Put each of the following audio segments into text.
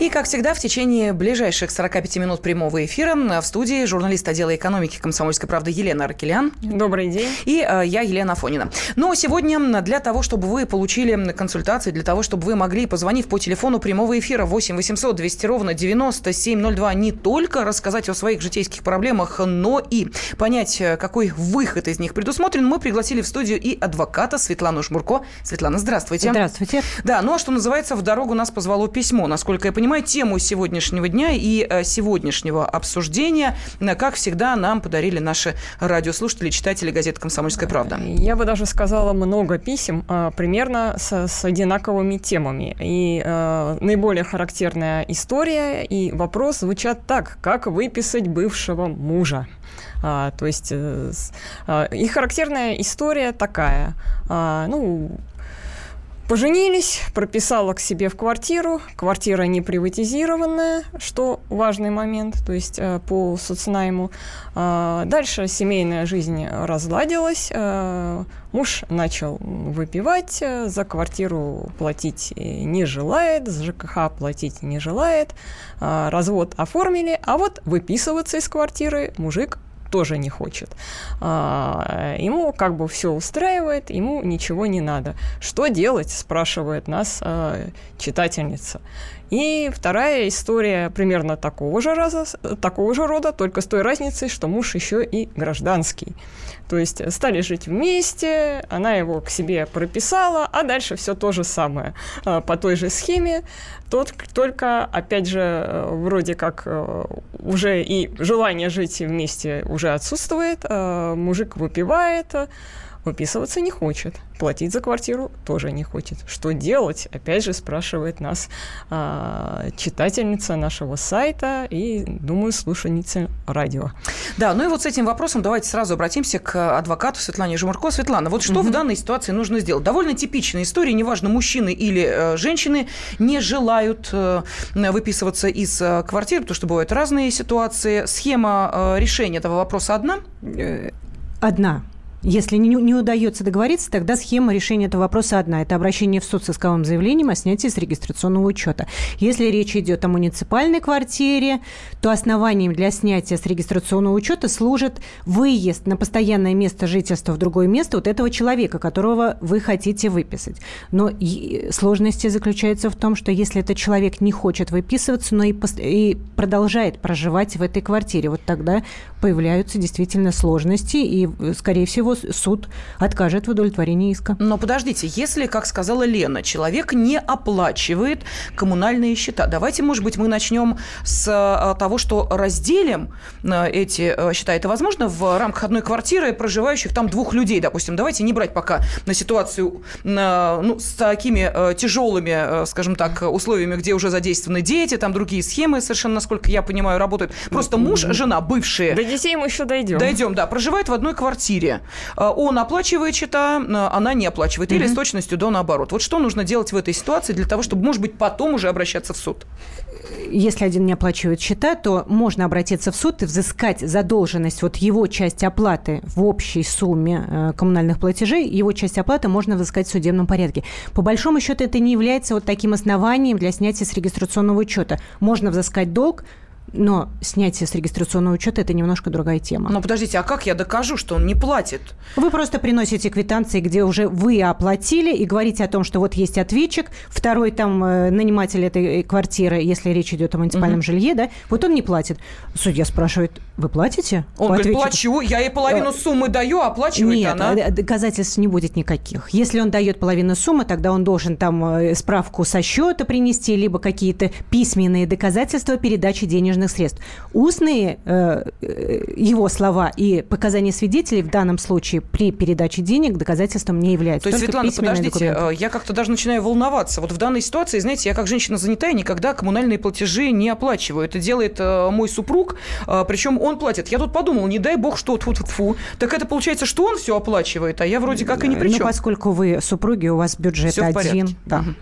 И, как всегда, в течение ближайших 45 минут прямого эфира в студии журналист отдела экономики «Комсомольской правды» Елена Аркелян. Добрый день. И э, я, Елена Афонина. Но сегодня для того, чтобы вы получили консультации, для того, чтобы вы могли, позвонив по телефону прямого эфира 8 800 200 ровно 9702, не только рассказать о своих житейских проблемах, но и понять, э, какой выход из них предусмотрен, мы пригласили в студию и адвоката Светлану Шмурко. Светлана, здравствуйте. Здравствуйте. Да, ну а что называется, в дорогу нас позвало письмо, насколько я понимаю, понимаю, тему сегодняшнего дня и э, сегодняшнего обсуждения, э, как всегда, нам подарили наши радиослушатели, читатели газеты «Комсомольская правда». Я бы даже сказала много писем, э, примерно с, с одинаковыми темами. И э, наиболее характерная история и вопрос звучат так, как выписать бывшего мужа. А, то есть э, э, и характерная история такая. А, ну, Поженились, прописала к себе в квартиру. Квартира не приватизированная, что важный момент, то есть э, по соцнайму. Э, дальше семейная жизнь разладилась. Э, муж начал выпивать, э, за квартиру платить не желает, за ЖКХ платить не желает. Э, развод оформили, а вот выписываться из квартиры мужик тоже не хочет. А, ему как бы все устраивает, ему ничего не надо. Что делать, спрашивает нас а, читательница. И вторая история примерно такого же, раза, такого же рода, только с той разницей, что муж еще и гражданский. То есть стали жить вместе, она его к себе прописала, а дальше все то же самое. А, по той же схеме, тот, только, опять же, э, вроде как э, уже и желание жить вместе уже отсутствует, а мужик выпивает, выписываться не хочет, платить за квартиру тоже не хочет. Что делать? Опять же спрашивает нас а, читательница нашего сайта и, думаю, слушательница радио. Да, ну и вот с этим вопросом давайте сразу обратимся к адвокату Светлане Жумурко. Светлана, вот что угу. в данной ситуации нужно сделать? Довольно типичная история, неважно, мужчины или э, женщины не желают э, выписываться из э, квартиры, потому что бывают разные ситуации. Схема э, решения этого вопроса одна? Э, одна. Если не, не удается договориться, тогда схема решения этого вопроса одна. Это обращение в суд с исковым заявлением о снятии с регистрационного учета. Если речь идет о муниципальной квартире, то основанием для снятия с регистрационного учета служит выезд на постоянное место жительства в другое место вот этого человека, которого вы хотите выписать. Но сложности заключаются в том, что если этот человек не хочет выписываться, но и, и продолжает проживать в этой квартире, вот тогда появляются действительно сложности, и, скорее всего, всего, суд откажет в удовлетворении иска. Но подождите, если, как сказала Лена, человек не оплачивает коммунальные счета, давайте, может быть, мы начнем с а, того, что разделим а, эти а, счета. Это возможно в рамках одной квартиры проживающих там двух людей, допустим. Давайте не брать пока на ситуацию ну, с такими тяжелыми, скажем так, условиями, где уже задействованы дети, там другие схемы совершенно, насколько я понимаю, работают. Просто муж, жена, бывшие. До детей мы еще дойдем. Дойдем, да. Проживают в одной квартире. Э, он оплачивает счета, она не оплачивает. Или с точностью до наоборот. Вот что нужно делать в этой ситуации для того, чтобы, может быть, потом уже обращаться в суд? Если один не оплачивает счета, то можно обратиться в суд и взыскать задолженность, вот его часть оплаты в общей сумме э, коммунальных платежей, его часть оплаты можно взыскать в судебном порядке. По большому счету это не является вот таким основанием для снятия с регистрационного учета. Можно взыскать долг, но снятие с регистрационного учета – это немножко другая тема. Но подождите, а как я докажу, что он не платит? Вы просто приносите квитанции, где уже вы оплатили, и говорите о том, что вот есть ответчик, второй там э, наниматель этой квартиры, если речь идет о муниципальном угу. жилье, да, вот он не платит. Судья спрашивает, вы платите? Он говорит, плачу, я ей половину э, суммы даю, оплачивает Нет, она. Нет, доказательств не будет никаких. Если он дает половину суммы, тогда он должен там э, справку со счета принести, либо какие-то письменные доказательства передачи денежных средств. Устные э, его слова и показания свидетелей в данном случае при передаче денег доказательством не являются. То есть, Светлана, подождите, документы. я как-то даже начинаю волноваться. Вот в данной ситуации, знаете, я как женщина занятая никогда коммунальные платежи не оплачиваю. Это делает мой супруг, причем он платит. Я тут подумал, не дай бог, что тьфу фу Так это получается, что он все оплачивает, а я вроде как и ни при чем. Ну, поскольку вы супруги, у вас бюджет все один. Да. Угу.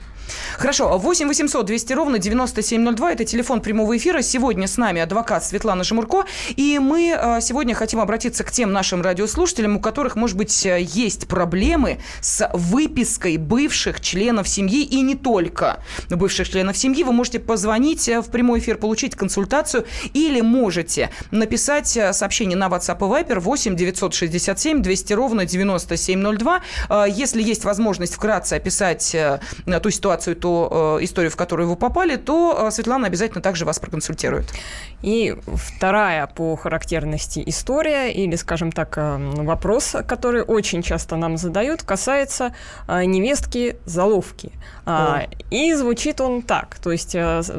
Хорошо, 8 800 200 ровно 9702, это телефон прямого эфира. Сегодня с нами адвокат Светлана Жемурко, и мы э, сегодня хотим обратиться к тем нашим радиослушателям, у которых, может быть, э, есть проблемы с выпиской бывших членов семьи, и не только бывших членов семьи. Вы можете позвонить в прямой эфир, получить консультацию, или можете написать сообщение на WhatsApp и Viber 8 967 200 ровно 9702. Если есть возможность вкратце описать ту ситуацию, ту э, историю, в которую вы попали, то э, Светлана обязательно также вас проконсультирует. И вторая по характерности история, или, скажем так, э, вопрос, который очень часто нам задают, касается невестки заловки. О. И звучит он так. То есть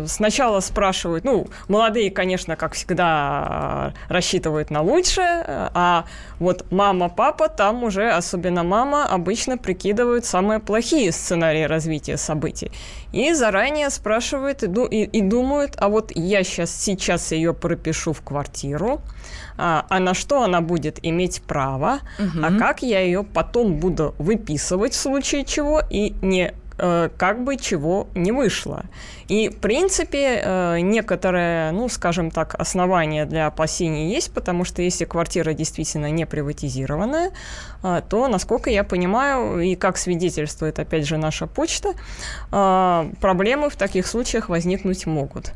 сначала спрашивают, ну, молодые, конечно, как всегда, рассчитывают на лучшее, а вот мама, папа, там уже, особенно мама, обычно прикидывают самые плохие сценарии развития событий. И заранее спрашивают и, и, и думают, а вот я сейчас, сейчас ее пропишу в квартиру, а, а на что она будет иметь право, угу. а как я ее потом буду выписывать в случае чего и не как бы чего не вышло. И, в принципе, э, некоторое, ну, скажем так, основание для опасений есть, потому что если квартира действительно не приватизированная, э, то, насколько я понимаю, и как свидетельствует, опять же, наша почта, проблемы в таких случаях возникнуть могут.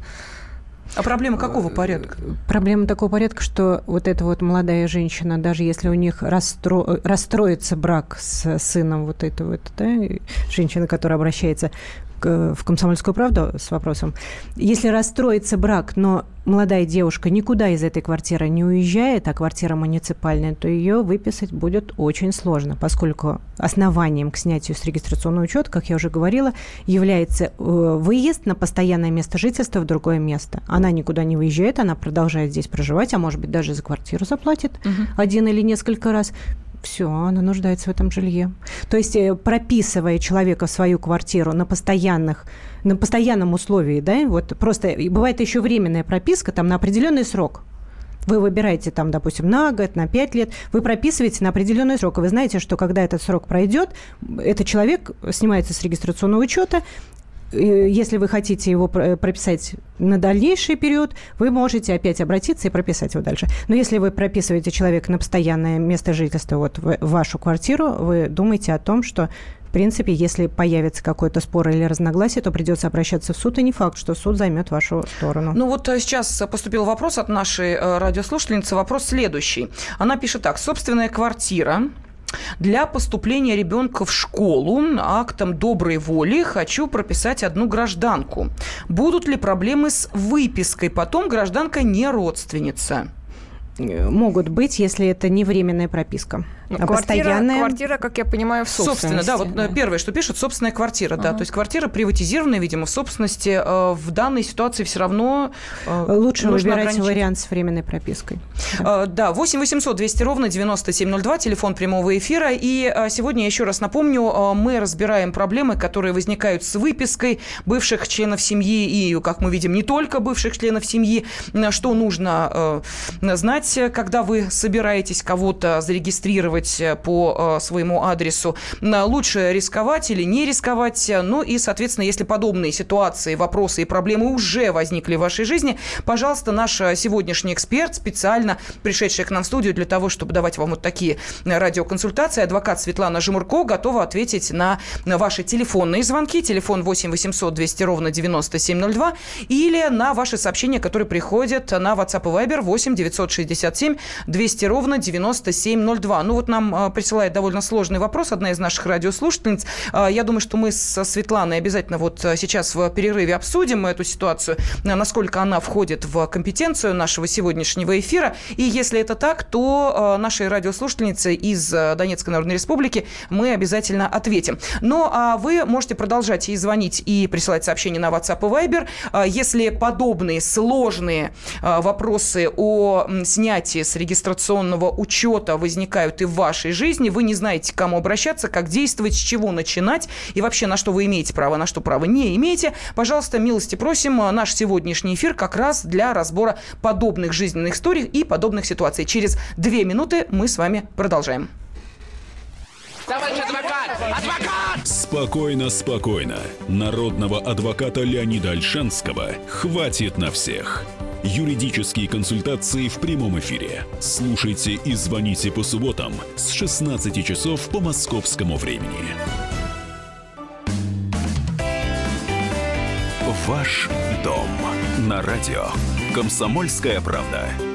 А проблема какого порядка? Проблема такого порядка, что вот эта вот молодая женщина, даже если у них расстро... расстроится брак с сыном вот этой вот да, женщины, которая обращается в «Комсомольскую правду» с вопросом. Если расстроится брак, но молодая девушка никуда из этой квартиры не уезжает, а квартира муниципальная, то ее выписать будет очень сложно, поскольку основанием к снятию с регистрационного учета, как я уже говорила, является э, выезд на постоянное место жительства в другое место. Она никуда не выезжает, она продолжает здесь проживать, а может быть даже за квартиру заплатит угу. один или несколько раз все, она нуждается в этом жилье. То есть, э, прописывая человека в свою квартиру на постоянных на постоянном условии, да, вот просто бывает еще временная прописка там на определенный срок. Вы выбираете там, допустим, на год, на пять лет, вы прописываете на определенный срок, и вы знаете, что когда этот срок пройдет, этот человек снимается с регистрационного учета, если вы хотите его прописать на дальнейший период, вы можете опять обратиться и прописать его дальше. Но если вы прописываете человека на постоянное место жительства, вот в вашу квартиру, вы думаете о том, что в принципе, если появится какой-то спор или разногласие, то придется обращаться в суд, и не факт, что суд займет вашу сторону. Ну вот э, сейчас поступил вопрос от нашей э, радиослушательницы. Вопрос следующий. Она пишет так. Собственная квартира для поступления ребенка в школу актом доброй воли хочу прописать одну гражданку. Будут ли проблемы с выпиской? Потом гражданка не родственница. Э, могут быть, если это не временная прописка. Ну, а квартира, постоянная... квартира, как я понимаю, в собственности. Собственно, да, вот да. первое, что пишут, собственная квартира, uh-huh. да, то есть квартира приватизированная, видимо, в собственности. Э, в данной ситуации все равно э, Лучше выбирать вариант с временной пропиской. Да, да 8 800 200 ровно 9702, телефон прямого эфира. И сегодня, еще раз напомню, мы разбираем проблемы, которые возникают с выпиской бывших членов семьи и, как мы видим, не только бывших членов семьи, что нужно знать знать, когда вы собираетесь кого-то зарегистрировать э, по э, своему адресу. Лучше рисковать или не рисковать. Ну и, соответственно, если подобные ситуации, вопросы и проблемы уже возникли в вашей жизни, пожалуйста, наш э, сегодняшний эксперт, специально пришедший к нам в студию для того, чтобы давать вам вот такие радиоконсультации, адвокат Светлана Жемурко готова ответить на ваши телефонные звонки. Телефон 8 800 200 ровно 9702 или на ваши сообщения, которые приходят на WhatsApp и Viber 8 960 67 200 ровно 9702. Ну вот нам а, присылает довольно сложный вопрос одна из наших радиослушательниц. А, я думаю, что мы со Светланой обязательно вот а, сейчас в перерыве обсудим эту ситуацию, насколько она входит в компетенцию нашего сегодняшнего эфира. И если это так, то нашей радиослушательнице из Донецкой Народной Республики мы обязательно ответим. Ну, а вы можете продолжать и звонить, и присылать сообщения на WhatsApp и Viber. Если подобные сложные вопросы о снятии снятия с регистрационного учета возникают и в вашей жизни, вы не знаете, к кому обращаться, как действовать, с чего начинать и вообще на что вы имеете право, на что право не имеете, пожалуйста, милости просим. Наш сегодняшний эфир как раз для разбора подобных жизненных историй и подобных ситуаций. Через две минуты мы с вами продолжаем. Товарищ адвокат! Адвокат! Спокойно, спокойно. Народного адвоката Леонида Альшанского хватит на всех. Юридические консультации в прямом эфире. Слушайте и звоните по субботам с 16 часов по московскому времени. Ваш дом на радио. Комсомольская правда.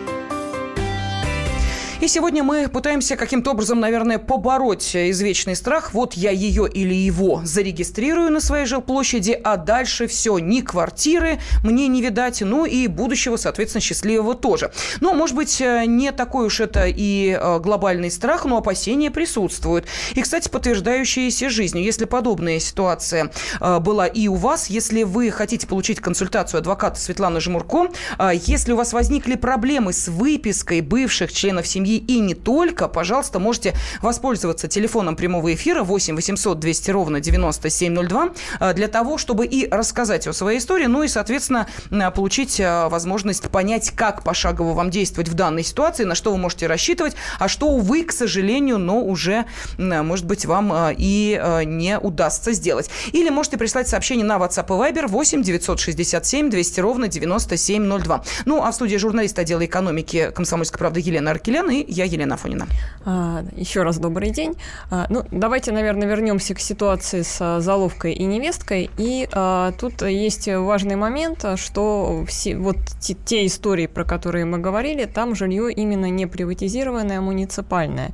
И сегодня мы пытаемся каким-то образом, наверное, побороть извечный страх. Вот я ее или его зарегистрирую на своей жилплощади, а дальше все, ни квартиры мне не видать, ну и будущего, соответственно, счастливого тоже. Но, может быть, не такой уж это и э, глобальный страх, но опасения присутствуют. И, кстати, подтверждающиеся жизнью. Если подобная ситуация э, была и у вас, если вы хотите получить консультацию адвоката Светланы Жмурко, э, если у вас возникли проблемы с выпиской бывших членов семьи семьи и не только, пожалуйста, можете воспользоваться телефоном прямого эфира 8 800 200 ровно 9702 э, для того, чтобы и рассказать о своей истории, ну и, соответственно, э, получить э, возможность понять, как пошагово вам действовать в данной ситуации, на что вы можете рассчитывать, а что, увы, к сожалению, но уже, может быть, вам и не удастся сделать. Или можете прислать сообщение на WhatsApp и Viber 8 967 200 ровно 9702. Ну, а в студии журналист отдела экономики «Комсомольской правды» Елена Аркелян я, Елена Фонина. А, еще раз добрый день. А, ну, давайте, наверное, вернемся к ситуации с заловкой и невесткой. И а, тут есть важный момент, что все, вот те, те истории, про которые мы говорили, там жилье именно не приватизированное, а муниципальное.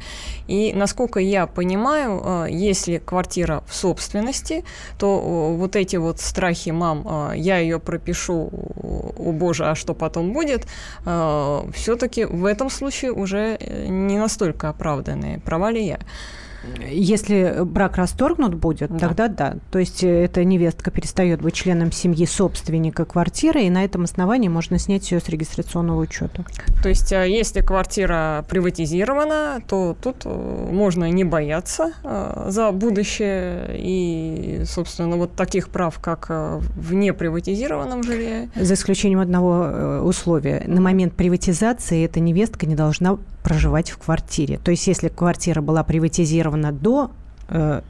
И, насколько я понимаю, а, если квартира в собственности, то вот эти вот страхи мам, я ее пропишу, о боже, а что потом будет, все-таки в этом случае уже не настолько оправданные. Права ли я? Если брак расторгнут будет, да. тогда да. То есть э, эта невестка перестает быть членом семьи собственника квартиры, и на этом основании можно снять ее с регистрационного учета. То есть э, если квартира приватизирована, то тут э, можно не бояться за будущее и, собственно, вот таких прав, как в неприватизированном жилье. За исключением одного условия. На момент приватизации эта невестка не должна проживать в квартире. То есть если квартира была приватизирована до э,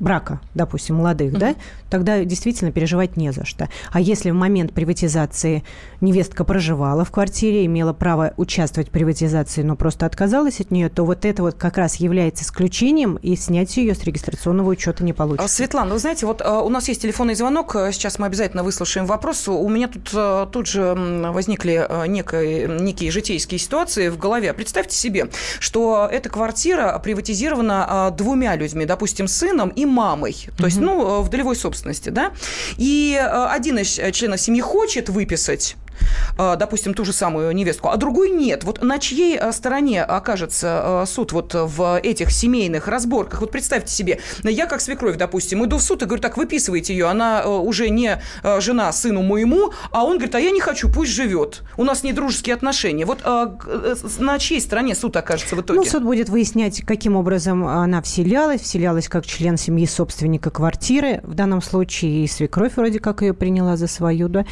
брака, допустим, молодых, mm-hmm. да, тогда действительно переживать не за что. А если в момент приватизации невестка проживала в квартире, имела право участвовать в приватизации, но просто отказалась от нее, то вот это вот как раз является исключением, и снять ее с регистрационного учета не получится. Светлана, вы знаете, вот а, у нас есть телефонный звонок, сейчас мы обязательно выслушаем вопрос. У меня тут а, тут же возникли а, некие, некие житейские ситуации в голове. Представьте себе, что эта квартира приватизирована двумя людьми, допустим, сыном и мамой, то есть, ну, в долевой собственности, да, и один из членов семьи хочет выписать Э, допустим, ту же самую невестку, а другой нет. Вот на чьей э, стороне окажется э, суд вот в этих семейных разборках? Вот представьте себе, я как свекровь, допустим, иду в суд и говорю, так, выписывайте ее, она уже не жена сыну моему, а он говорит, а я не хочу, пусть живет. У нас не дружеские отношения. Вот на чьей стороне суд окажется в итоге? Ну, суд будет выяснять, каким образом она вселялась, вселялась как член семьи собственника квартиры. В данном случае и свекровь вроде как ее приняла за свою, да.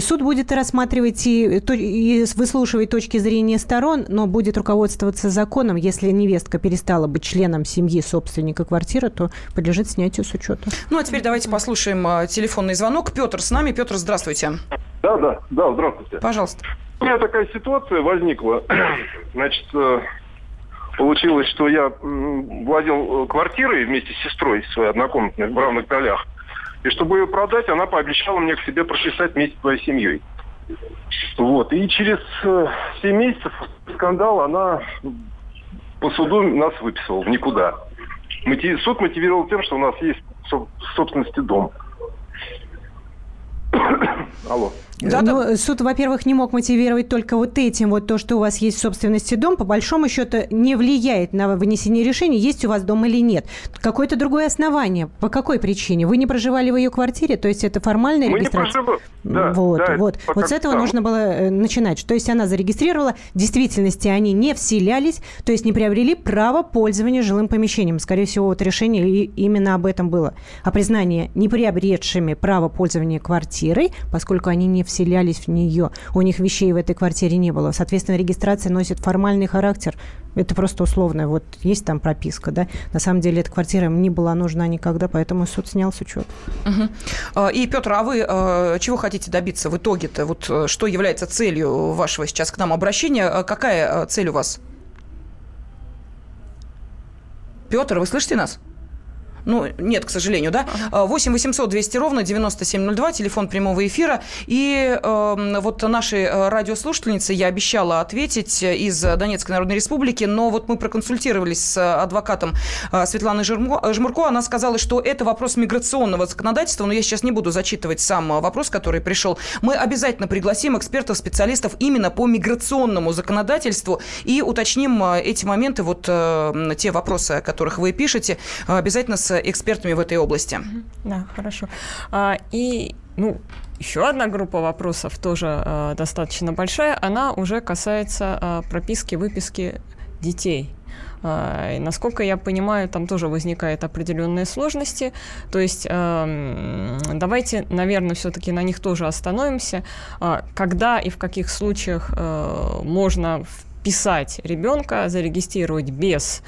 Суд будет рассматривать и, и выслушивать точки зрения сторон, но будет руководствоваться законом. Если невестка перестала быть членом семьи собственника квартиры, то подлежит снятию с учета. Ну, а теперь давайте послушаем а, телефонный звонок. Петр с нами. Петр, здравствуйте. Да, да, да, здравствуйте. Пожалуйста. У меня такая ситуация возникла. Значит, э, получилось, что я владел э, квартирой вместе с сестрой своей однокомнатной в равных долях. И чтобы ее продать, она пообещала мне к себе прописать вместе с своей семьей. Вот. И через 7 э, месяцев скандал она по суду нас выписывала в никуда. Суд мотивировал тем, что у нас есть в собственности дом. Алло. Да, ну, да. суд, во-первых, не мог мотивировать только вот этим, вот то, что у вас есть в собственности дом, по большому счету не влияет на вынесение решения, есть у вас дом или нет. Какое-то другое основание. По какой причине? Вы не проживали в ее квартире, то есть это формальная Мы регистрация? Не да, вот, да, вот. Вот с этого там. нужно было э, начинать. То есть она зарегистрировала, в действительности они не вселялись, то есть не приобрели право пользования жилым помещением. Скорее всего, вот решение именно об этом было. О признании неприобретшими право пользования квартирой, поскольку они не вселялись вселялись в нее. У них вещей в этой квартире не было. Соответственно, регистрация носит формальный характер. Это просто условно. Вот есть там прописка, да? На самом деле эта квартира им не была нужна никогда, поэтому суд снял с учета. Угу. И, Петр, а вы э, чего хотите добиться в итоге-то? Вот э, что является целью вашего сейчас к нам обращения? Какая цель у вас? Петр, вы слышите нас? Ну, нет, к сожалению, да. Ага. 8 800 200 ровно 9702, телефон прямого эфира. И э, вот нашей э, радиослушательнице я обещала ответить из Донецкой Народной Республики, но вот мы проконсультировались с адвокатом э, Светланой Жмурко. Она сказала, что это вопрос миграционного законодательства, но я сейчас не буду зачитывать сам вопрос, который пришел. Мы обязательно пригласим экспертов, специалистов именно по миграционному законодательству и уточним э, эти моменты, вот э, те вопросы, о которых вы пишете, обязательно с экспертами в этой области. Да, хорошо. А, и, ну, еще одна группа вопросов, тоже э, достаточно большая, она уже касается э, прописки, выписки детей. Uh, насколько я понимаю, там тоже возникают определенные сложности. То есть uh, давайте, наверное, все-таки на них тоже остановимся. Uh, когда и в каких случаях можно вписать ребенка, зарегистрировать без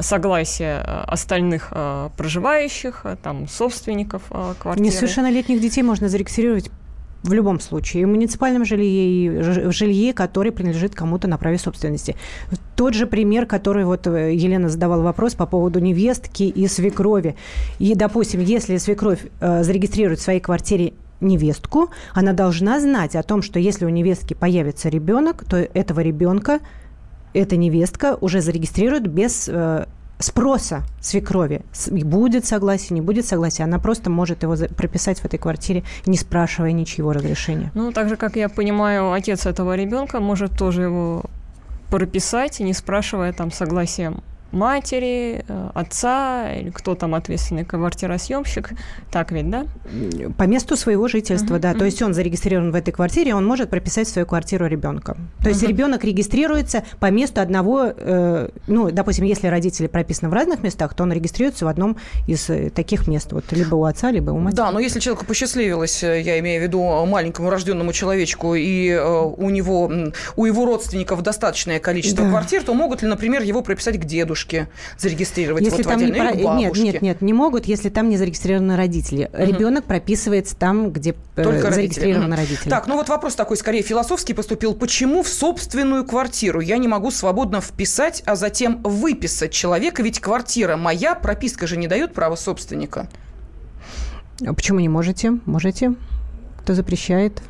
согласия э, остальных э, проживающих, э, там, собственников квартиры. Несовершеннолетних детей можно зарегистрировать в любом случае, в муниципальном жилье, и в жилье, которое принадлежит кому-то на праве собственности. Тот же пример, который вот Елена задавала вопрос по поводу невестки и свекрови. И, допустим, если свекровь э, зарегистрирует в своей квартире невестку, она должна знать о том, что если у невестки появится ребенок, то этого ребенка эта невестка уже зарегистрирует без э, спроса свекрови. Будет согласие, не будет согласия. Она просто может его прописать в этой квартире, не спрашивая ничего разрешения. Ну, так же, как я понимаю, отец этого ребенка может тоже его прописать, не спрашивая там согласия матери, э, отца или кто там ответственный квартиросъемщик. Так ведь, да? По месту своего жительства, uh-huh, да. Uh-huh. То есть он зарегистрирован в этой квартире, он может прописать в свою квартиру ребенка. То есть uh-huh. ребенок регистрируется по месту одного, э, ну, допустим, если родители прописаны в разных местах, то он регистрируется в одном из э, таких мест, вот либо у отца, либо у матери. Да, но если человеку посчастливилось, э, я имею в виду маленькому рожденному человечку, и э, у него, у его родственников достаточное количество да. квартир, то могут ли, например, его прописать к дедушке? Бабушки зарегистрировать если вот там в отдельно, не про... Нет, нет, нет, не могут, если там не зарегистрированы родители. Угу. Ребенок прописывается там, где э, Только зарегистрированы родители. родители. Так, ну вот вопрос такой, скорее философский поступил. Почему в собственную квартиру я не могу свободно вписать, а затем выписать человека? Ведь квартира моя, прописка же не дает права собственника. А почему не можете? Можете. Кто запрещает?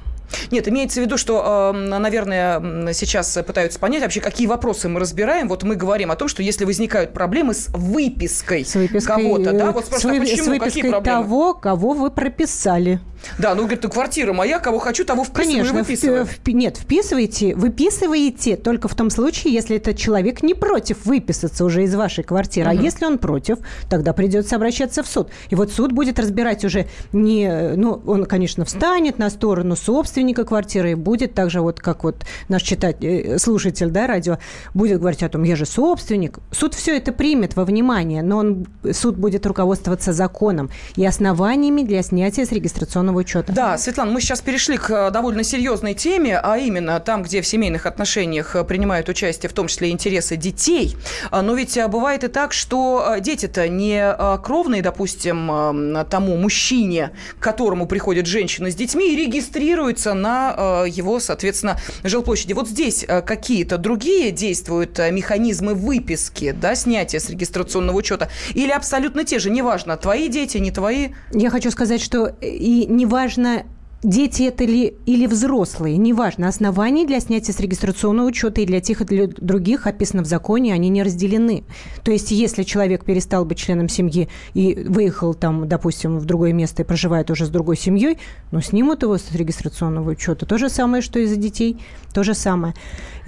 Нет, имеется в виду, что, эм, наверное, сейчас пытаются понять вообще, какие вопросы мы разбираем. Вот мы говорим о том, что если возникают проблемы с выпиской, с выпиской кого-то, да, вот спрашивают, с, а почему, с выпиской какие проблемы? того, кого вы прописали. Да, ну, говорит, квартира моя, кого хочу, того вписываю Конечно, и выписываю. В, в, нет, вписываете, выписываете только в том случае, если этот человек не против выписаться уже из вашей квартиры. Угу. А если он против, тогда придется обращаться в суд. И вот суд будет разбирать уже не... Ну, он, конечно, встанет на сторону собственника квартиры и будет так же вот, как вот наш читатель, э, слушатель, да, радио, будет говорить о том, я же собственник. Суд все это примет во внимание, но он, суд будет руководствоваться законом и основаниями для снятия с регистрационного пенсионного учета. Да, Светлана, мы сейчас перешли к э, довольно серьезной теме, а именно там, где в семейных отношениях э, принимают участие в том числе интересы детей. А, но ведь э, бывает и так, что дети-то не кровные, допустим, тому мужчине, к которому приходит женщина с детьми и регистрируется на его, соответственно, жилплощади. Вот здесь какие-то другие действуют механизмы выписки, да, снятия с регистрационного учета? Или абсолютно те же, неважно, твои дети, не твои? Я хочу сказать, что и неважно, дети это ли или взрослые, неважно, оснований для снятия с регистрационного учета и для тех и для других описано в законе, они не разделены. То есть, если человек перестал быть членом семьи и выехал там, допустим, в другое место и проживает уже с другой семьей, ну, снимут его с регистрационного учета. То же самое, что и за детей, то же самое.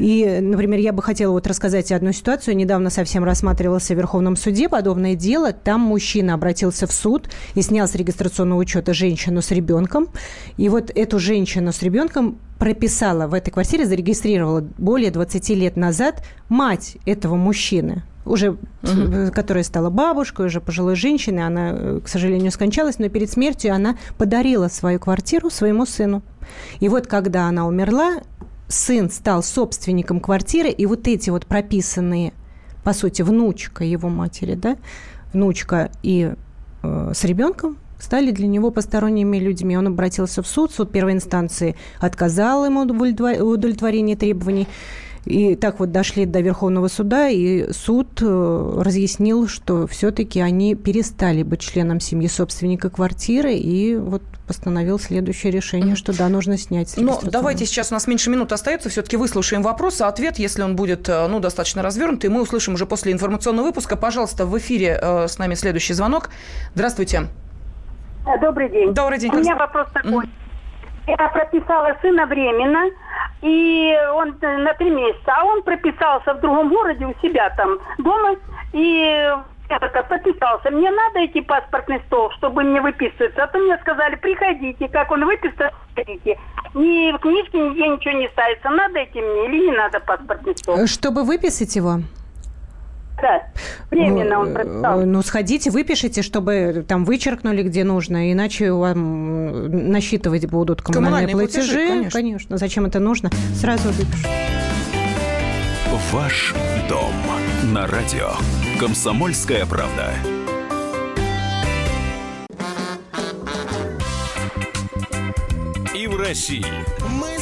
И, например, я бы хотела вот рассказать одну ситуацию. Недавно совсем рассматривался в Верховном суде подобное дело. Там мужчина обратился в суд и снял с регистрационного учета женщину с ребенком. И вот эту женщину с ребенком прописала в этой квартире, зарегистрировала более 20 лет назад мать этого мужчины уже, угу. которая стала бабушкой, уже пожилой женщиной, она, к сожалению, скончалась, но перед смертью она подарила свою квартиру своему сыну. И вот когда она умерла, сын стал собственником квартиры, и вот эти вот прописанные, по сути, внучка его матери, да, внучка и э, с ребенком стали для него посторонними людьми. Он обратился в суд, суд первой инстанции отказал ему в удовлетворении требований. И так вот дошли до Верховного суда, и суд э, разъяснил, что все-таки они перестали быть членом семьи собственника квартиры, и вот постановил следующее решение, что да, нужно снять. Но ну, давайте сейчас, у нас меньше минут остается, все-таки выслушаем вопрос, а ответ, если он будет э, ну, достаточно развернутый, мы услышим уже после информационного выпуска. Пожалуйста, в эфире э, с нами следующий звонок. Здравствуйте. Добрый день. Добрый день. У меня вопрос такой. Я прописала сына временно, и он на три месяца, а он прописался в другом городе у себя там дома, и это подписался. Мне надо идти паспортный стол, чтобы мне выписываться. А то мне сказали, приходите, как он выписал, приходите. Ни в книжке нигде ничего не ставится. Надо идти мне или не надо паспортный стол? Чтобы выписать его? Да, временно он прописал. Ну, ну, сходите, выпишите, чтобы там вычеркнули, где нужно, иначе вам насчитывать будут коммунальные, коммунальные платежи. платежи конечно. конечно. Зачем это нужно? Сразу выпишу. Ваш дом на радио. Комсомольская правда. И в России. Мысли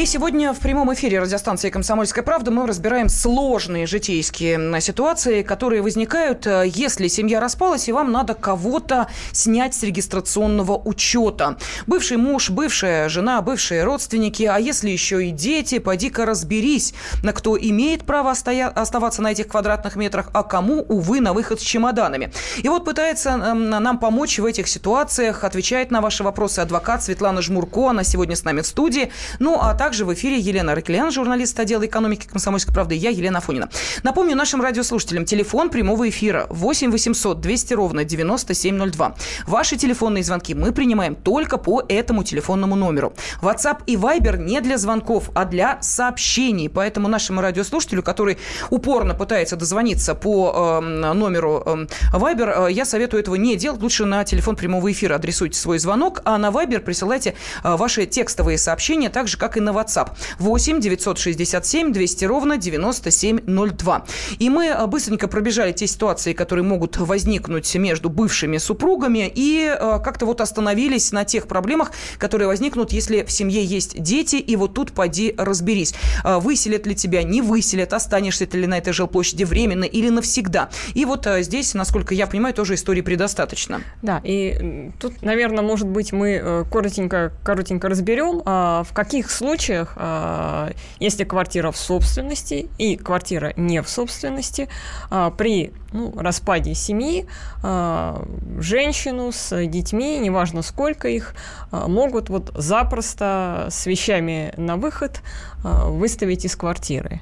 И сегодня в прямом эфире радиостанции «Комсомольская правда» мы разбираем сложные житейские ситуации, которые возникают, э, если семья распалась, и вам надо кого-то снять с регистрационного учета. Бывший муж, бывшая жена, бывшие родственники, а если еще и дети, поди-ка разберись, на кто имеет право остоя- оставаться на этих квадратных метрах, а кому, увы, на выход с чемоданами. И вот пытается эм, нам помочь в этих ситуациях, отвечает на ваши вопросы адвокат Светлана Жмурко, она сегодня с нами в студии. Ну, а также также в эфире Елена Ракелян, журналист отдела экономики «Комсомольской правды», я, Елена Афонина. Напомню нашим радиослушателям, телефон прямого эфира 8 800 200 ровно 9702. Ваши телефонные звонки мы принимаем только по этому телефонному номеру. WhatsApp и Viber не для звонков, а для сообщений. Поэтому нашему радиослушателю, который упорно пытается дозвониться по э, номеру э, Viber, э, я советую этого не делать. Лучше на телефон прямого эфира адресуйте свой звонок, а на Viber присылайте э, ваши текстовые сообщения, так же, как и на WhatsApp 8 967 200 ровно 9702. И мы э, быстренько пробежали те ситуации, которые могут возникнуть между бывшими супругами и э, как-то вот остановились на тех проблемах, которые возникнут, если в семье есть дети, и вот тут поди разберись. Э, выселят ли тебя, не выселят, останешься ты ли на этой жилплощади временно или навсегда. И вот здесь, насколько я понимаю, тоже истории предостаточно. Да, и тут, наверное, может быть, мы коротенько, коротенько разберем, а в каких случаях случаях, а, если квартира в собственности и квартира не в собственности, а, при ну, распаде семьи а, женщину с детьми, неважно сколько их, могут вот запросто с вещами на выход выставить из квартиры.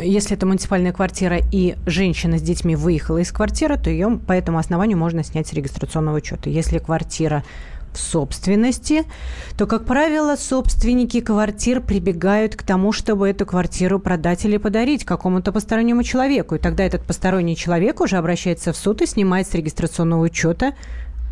Если это муниципальная квартира и женщина с детьми выехала из квартиры, то ее по этому основанию можно снять с регистрационного учета. Если квартира в собственности, то, как правило, собственники квартир прибегают к тому, чтобы эту квартиру продать или подарить какому-то постороннему человеку. И тогда этот посторонний человек уже обращается в суд и снимает с регистрационного учета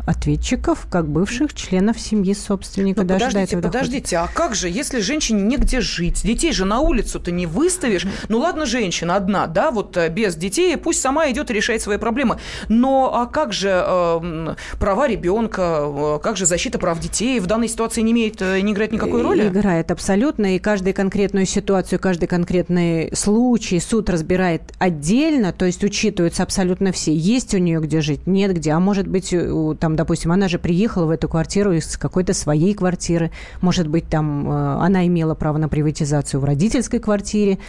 ответчиков, как бывших членов семьи собственника. Но даже подождите, подождите, а как же, если женщине негде жить? Детей же на улицу-то не выставишь. Ну ладно, женщина одна, да, вот э, без детей, пусть сама идет и решает свои проблемы. Но а как же э, права ребенка, э, как же защита прав детей в данной ситуации не имеет, э, не играет никакой роли? Играет абсолютно, и каждую конкретную ситуацию, каждый конкретный случай суд разбирает отдельно, то есть учитываются абсолютно все. Есть у нее где жить, нет где, а может быть у, там там, допустим, она же приехала в эту квартиру из какой-то своей квартиры, может быть, там э, она имела право на приватизацию в родительской квартире,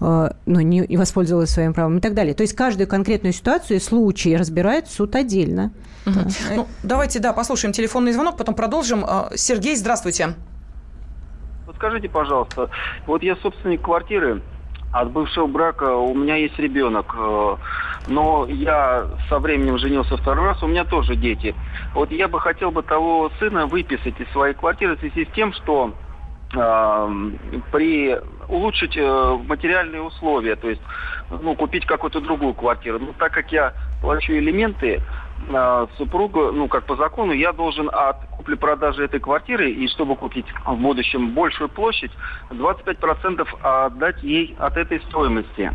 э, ну, не, не воспользовалась своим правом и так далее. То есть каждую конкретную ситуацию и случай разбирает суд отдельно. Угу. Да. Ну, давайте, да, послушаем телефонный звонок, потом продолжим. Э, Сергей, здравствуйте. Вот скажите, пожалуйста, вот я собственник квартиры, от бывшего брака у меня есть ребенок, э, но я со временем женился второй раз, у меня тоже дети. Вот я бы хотел бы того сына выписать из своей квартиры в связи с тем, что при улучшить э, материальные условия, то есть ну, купить какую-то другую квартиру. Но так как я плачу элементы, супруга, ну, как по закону, я должен от купли-продажи этой квартиры, и чтобы купить в будущем большую площадь, 25% отдать ей от этой стоимости.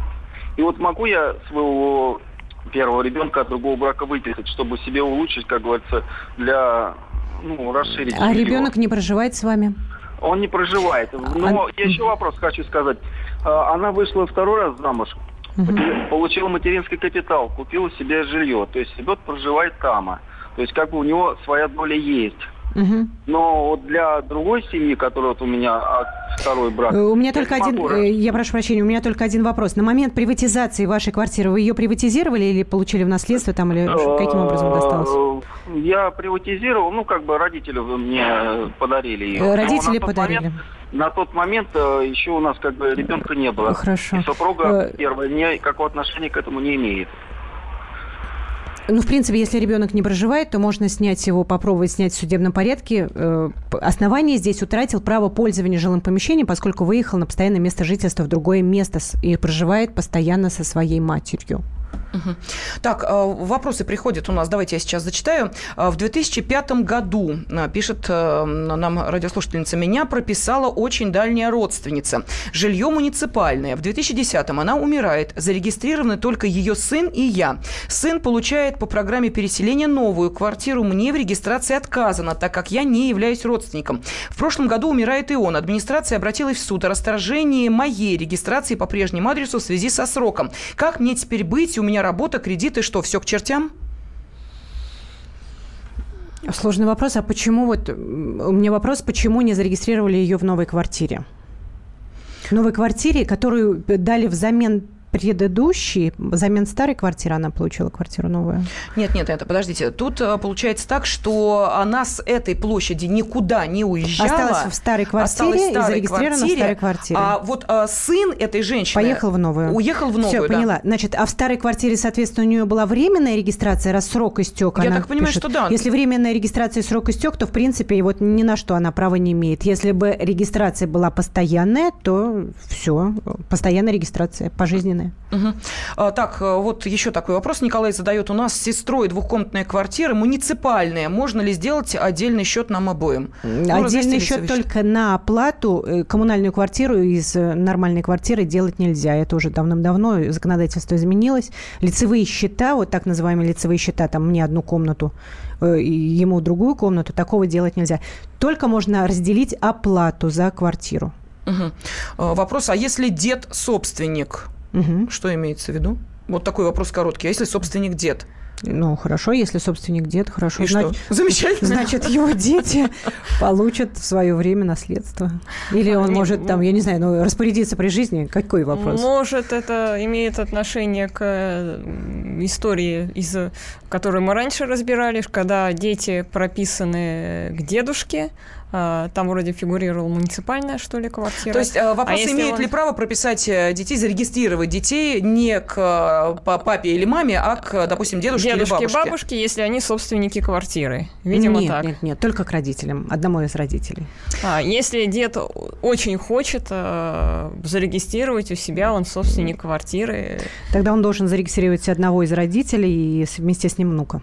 И вот могу я своего первого ребенка от другого брака выписать, чтобы себе улучшить, как говорится, для ну, расширить. А ребенок не проживает с вами? Он не проживает. Но а... еще вопрос хочу сказать. А, она вышла второй раз замуж, угу. получила материнский капитал, купила себе жилье. То есть ребенок проживает там. То есть как бы у него своя доля есть. Угу. Но вот для другой семьи, которая вот у меня второй брак. У меня только один, могу... Э, я прошу прощения, у меня только один вопрос. На момент приватизации вашей квартиры вы ее приватизировали или получили в наследство там или каким образом досталось? Э, я приватизировал, ну как бы родители мне подарили ее. Э, родители подарили. Момент, на тот момент еще у нас как бы ребенка не было. Хорошо. И супруга первая никакого отношения к этому не имеет. Ну, в принципе, если ребенок не проживает, то можно снять его, попробовать снять в судебном порядке. Э, основание здесь утратил право пользования жилым помещением, поскольку выехал на постоянное место жительства в другое место и проживает постоянно со своей матерью. Так, э, вопросы приходят у нас. Давайте я сейчас зачитаю. Э, в 2005 году, э, пишет нам радиослушательница, меня прописала очень дальняя родственница. Жилье муниципальное. В 2010 она умирает. Зарегистрированы только ее сын и я. Сын получает по программе переселения новую квартиру. Мне в регистрации отказано, так как я не являюсь родственником. В прошлом году умирает и он. Администрация обратилась в суд о расторжении моей регистрации по прежнему адресу в связи со сроком. Как мне теперь быть? У меня меня работа, кредиты, что, все к чертям? Сложный вопрос. А почему вот... У меня вопрос, почему не зарегистрировали ее в новой квартире? Новой квартире, которую дали взамен предыдущий, взамен старой квартиры она получила квартиру новую? Нет, нет, это, подождите. Тут э, получается так, что она с этой площади никуда не уезжала. Осталась в старой квартире в старой и зарегистрирована квартире, в старой квартире. А вот а, сын этой женщины... Поехал в новую. Уехал в новую, Все, да. поняла. Значит, а в старой квартире, соответственно, у нее была временная регистрация, раз срок истек. Я так понимаю, пишет. что да. Если временная регистрация и срок истек, то, в принципе, вот ни на что она права не имеет. Если бы регистрация была постоянная, то все, постоянная регистрация, пожизненная. Угу. А, так, э, вот еще такой вопрос Николай задает. У нас с сестрой двухкомнатная квартира, муниципальная. Можно ли сделать отдельный счет нам обоим? Ну, отдельный счет только на оплату. Э, коммунальную квартиру из э, нормальной квартиры делать нельзя. Это уже давным-давно законодательство изменилось. Лицевые счета, вот так называемые лицевые счета, там мне одну комнату, ему другую комнату, такого делать нельзя. Только можно разделить оплату за квартиру. Угу. Вопрос, а если дед собственник, Угу. Что имеется в виду? Вот такой вопрос короткий. А если собственник дед? Ну, хорошо, если собственник дед, хорошо. И значит, что? Замечательно. Значит, его дети получат в свое время наследство. Или он может там, я не знаю, ну, распорядиться при жизни. Какой вопрос? Может, это имеет отношение к истории, из которой мы раньше разбирали, когда дети прописаны к дедушке, там вроде фигурировала муниципальная, что ли, квартира. То есть э, вопрос, а имеет он... ли право прописать э, детей, зарегистрировать детей не к э, папе или маме, а к, допустим, дедушке, дедушке или бабушке? бабушке, если они собственники квартиры. Видимо, нет, так. Нет, нет, только к родителям, одному из родителей. А, если дед очень хочет э, зарегистрировать у себя, он собственник квартиры. Тогда он должен зарегистрировать одного из родителей и вместе с ним внука.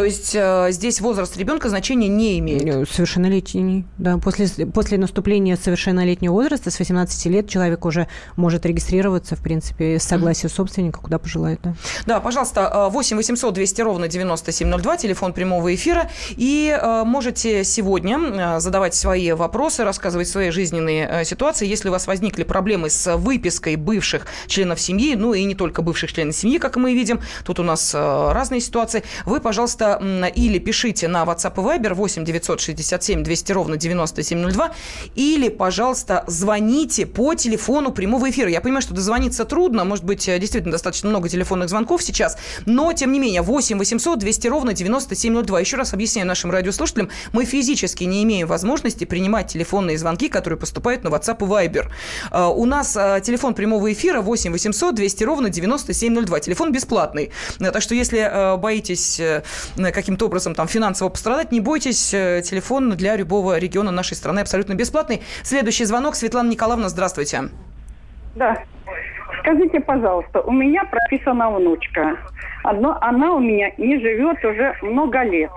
То есть э, здесь возраст ребенка значения не имеет? Э, совершеннолетний, да. После, после наступления совершеннолетнего возраста, с 18 лет, человек уже может регистрироваться, в принципе, с согласия mm-hmm. собственника, куда пожелает. Да, да пожалуйста, 8 800 200 ровно 9702, телефон прямого эфира. И э, можете сегодня задавать свои вопросы, рассказывать свои жизненные ситуации. Если у вас возникли проблемы с выпиской бывших членов семьи, ну и не только бывших членов семьи, как мы видим, тут у нас разные ситуации, вы, пожалуйста, или пишите на WhatsApp и Viber 8 967 200 ровно 9702, или, пожалуйста, звоните по телефону прямого эфира. Я понимаю, что дозвониться трудно, может быть, э, действительно достаточно много телефонных звонков сейчас, но, тем не менее, 8 800 200 ровно 9702. Еще раз объясняю нашим радиослушателям, мы физически не имеем возможности принимать телефонные звонки, которые поступают на WhatsApp и Viber. Э, у нас э, телефон прямого эфира 8 800 200 ровно 9702. Телефон бесплатный. Так что, если боитесь каким-то образом там финансово пострадать, не бойтесь, телефон для любого региона нашей страны абсолютно бесплатный. Следующий звонок. Светлана Николаевна, здравствуйте. Да. Скажите, пожалуйста, у меня прописана внучка. Одно, она у меня не живет уже много лет.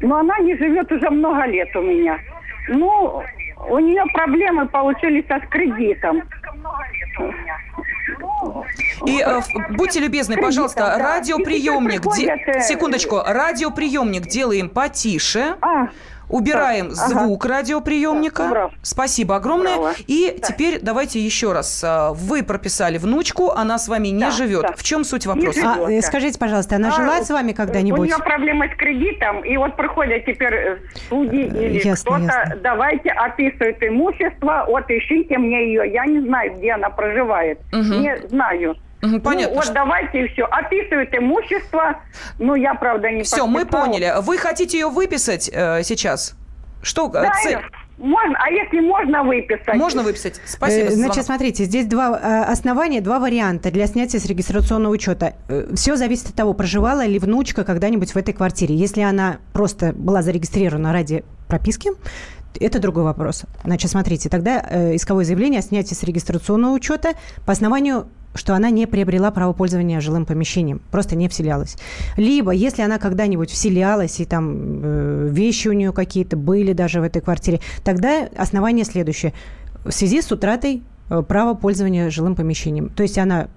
Но она не живет уже много лет у меня. Ну, у нее проблемы получились с кредитом. И э, будьте любезны, пожалуйста, радиоприемник, де... Э, секундочку, радиоприемник делаем потише. А. Убираем да. звук ага. радиоприемника. Да, Спасибо огромное. Убрала. И да. теперь давайте еще раз. А, вы прописали внучку, она с вами не да, живет. Да. В чем суть вопроса? А, живет, а, скажите, пожалуйста, она а, жила с вами когда-нибудь? У нее проблемы с кредитом, и вот приходят теперь э, судьи или кто-то, давайте описывает имущество, вот ищите мне ее. Я не знаю, где она проживает. Угу. Не знаю. Понятно. Ну, вот давайте и все. Описывает имущество. Ну, я, правда, не Все, мы поняли. Вы хотите ее выписать э, сейчас? Что? Да, цель? Можно, а если можно выписать? Можно выписать. Спасибо. Э, значит, смотрите, здесь два э, основания, два варианта для снятия с регистрационного учета. Э, Все зависит от того, проживала ли внучка когда-нибудь в этой квартире. Если она просто была зарегистрирована ради прописки, это другой вопрос. Значит, смотрите, тогда э, исковое заявление о снятии с регистрационного учета по основанию что она не приобрела право пользования жилым помещением, просто не вселялась. Либо, если она когда-нибудь вселялась, и там э, вещи у нее какие-то были даже в этой квартире, тогда основание следующее. В связи с утратой э, права пользования жилым помещением. То есть она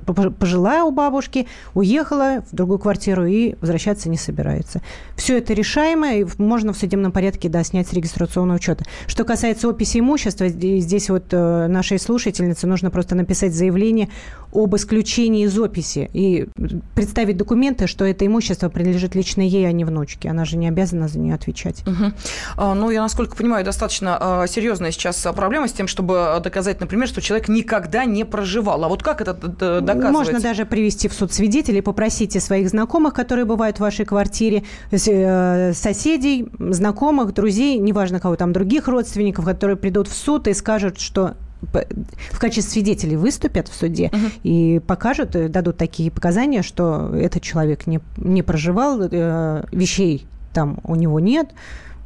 пожила у бабушки, уехала в другую квартиру и возвращаться не собирается. Все это решаемо, и можно в судебном порядке да, снять с регистрационного учета. Что касается описи имущества, здесь вот э, нашей слушательнице нужно просто написать заявление об исключении из описи и представить документы, что это имущество принадлежит лично ей, а не внучке. Она же не обязана за нее отвечать. Угу. А, ну, я, насколько понимаю, достаточно а, серьезная сейчас проблема с тем, чтобы доказать, например, что человек никогда не проживал. А вот как это доказывать? Можно даже привести в суд свидетелей, попросите своих знакомых, которые бывают в вашей квартире, э, соседей, знакомых, друзей, неважно кого там, других родственников, которые придут в суд и скажут, что в качестве свидетелей выступят в суде угу. и покажут, э, дадут такие показания, что этот человек не, не проживал, э, вещей там у него нет,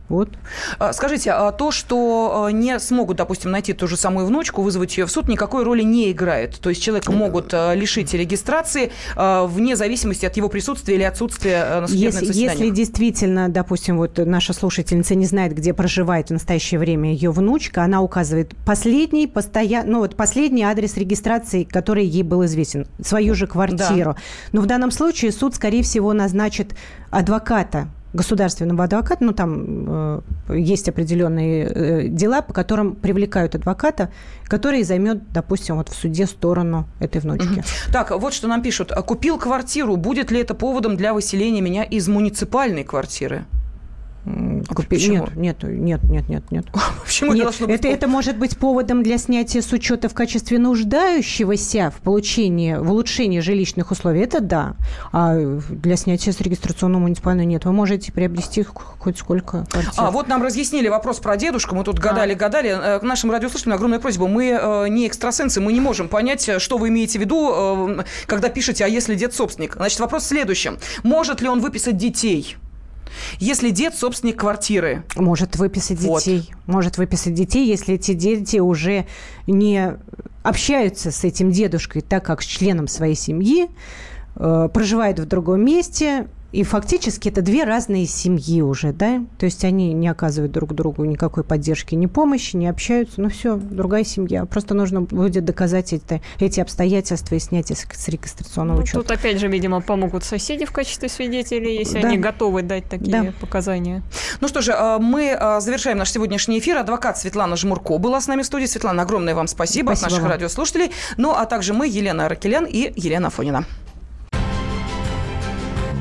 вот. А, скажите, а то, что а, не смогут, допустим, найти ту же самую внучку, вызвать ее в суд, никакой роли не играет. То есть человека могут лишить регистрации вне зависимости от его присутствия или отсутствия на судебных если, Если действительно, допустим, вот наша слушательница не знает, где проживает в настоящее время ее внучка, она указывает последний, постоянно, ну вот последний адрес регистрации, который ей был известен, свою же квартиру. Да. Но в данном случае суд, скорее всего, назначит адвоката государственного адвоката, ну там э, есть определенные э, дела, по которым привлекают адвоката, который займет, допустим, вот в суде сторону этой внучки. Угу. Так, вот что нам пишут. Купил квартиру, будет ли это поводом для выселения меня из муниципальной квартиры? Купи... Почему? Нет, нет, нет, нет, нет, нет. Почему нет, это, быть... это может быть поводом для снятия с учета в качестве нуждающегося в получении, в улучшении жилищных условий. Это да. А для снятия с регистрационного муниципального нет. Вы можете приобрести хоть сколько квартир. А вот нам разъяснили вопрос про дедушку. Мы тут гадали, а. гадали. К э, нашим радиослушателям огромная просьба. Мы э, не экстрасенсы, мы не можем понять, что вы имеете в виду, э, когда пишете, а если дед собственник. Значит, вопрос в следующем. Может ли он выписать детей? Если дед собственник квартиры. Может выписать детей. Вот. Может выписать детей, если эти дети уже не общаются с этим дедушкой так, как с членом своей семьи, э, проживают в другом месте, и фактически это две разные семьи уже, да? То есть они не оказывают друг другу никакой поддержки, ни помощи, не общаются. Ну все, другая семья. Просто нужно будет доказать это, эти обстоятельства и снять их с регистрационного ну, учета. Тут опять же, видимо, помогут соседи в качестве свидетелей, если да. они готовы дать такие да. показания. Ну что же, а, мы а, завершаем наш сегодняшний эфир. Адвокат Светлана Жмурко была с нами в студии. Светлана, огромное вам спасибо, спасибо от наших вам. радиослушателей. Ну а также мы, Елена Аракелян и Елена Фонина.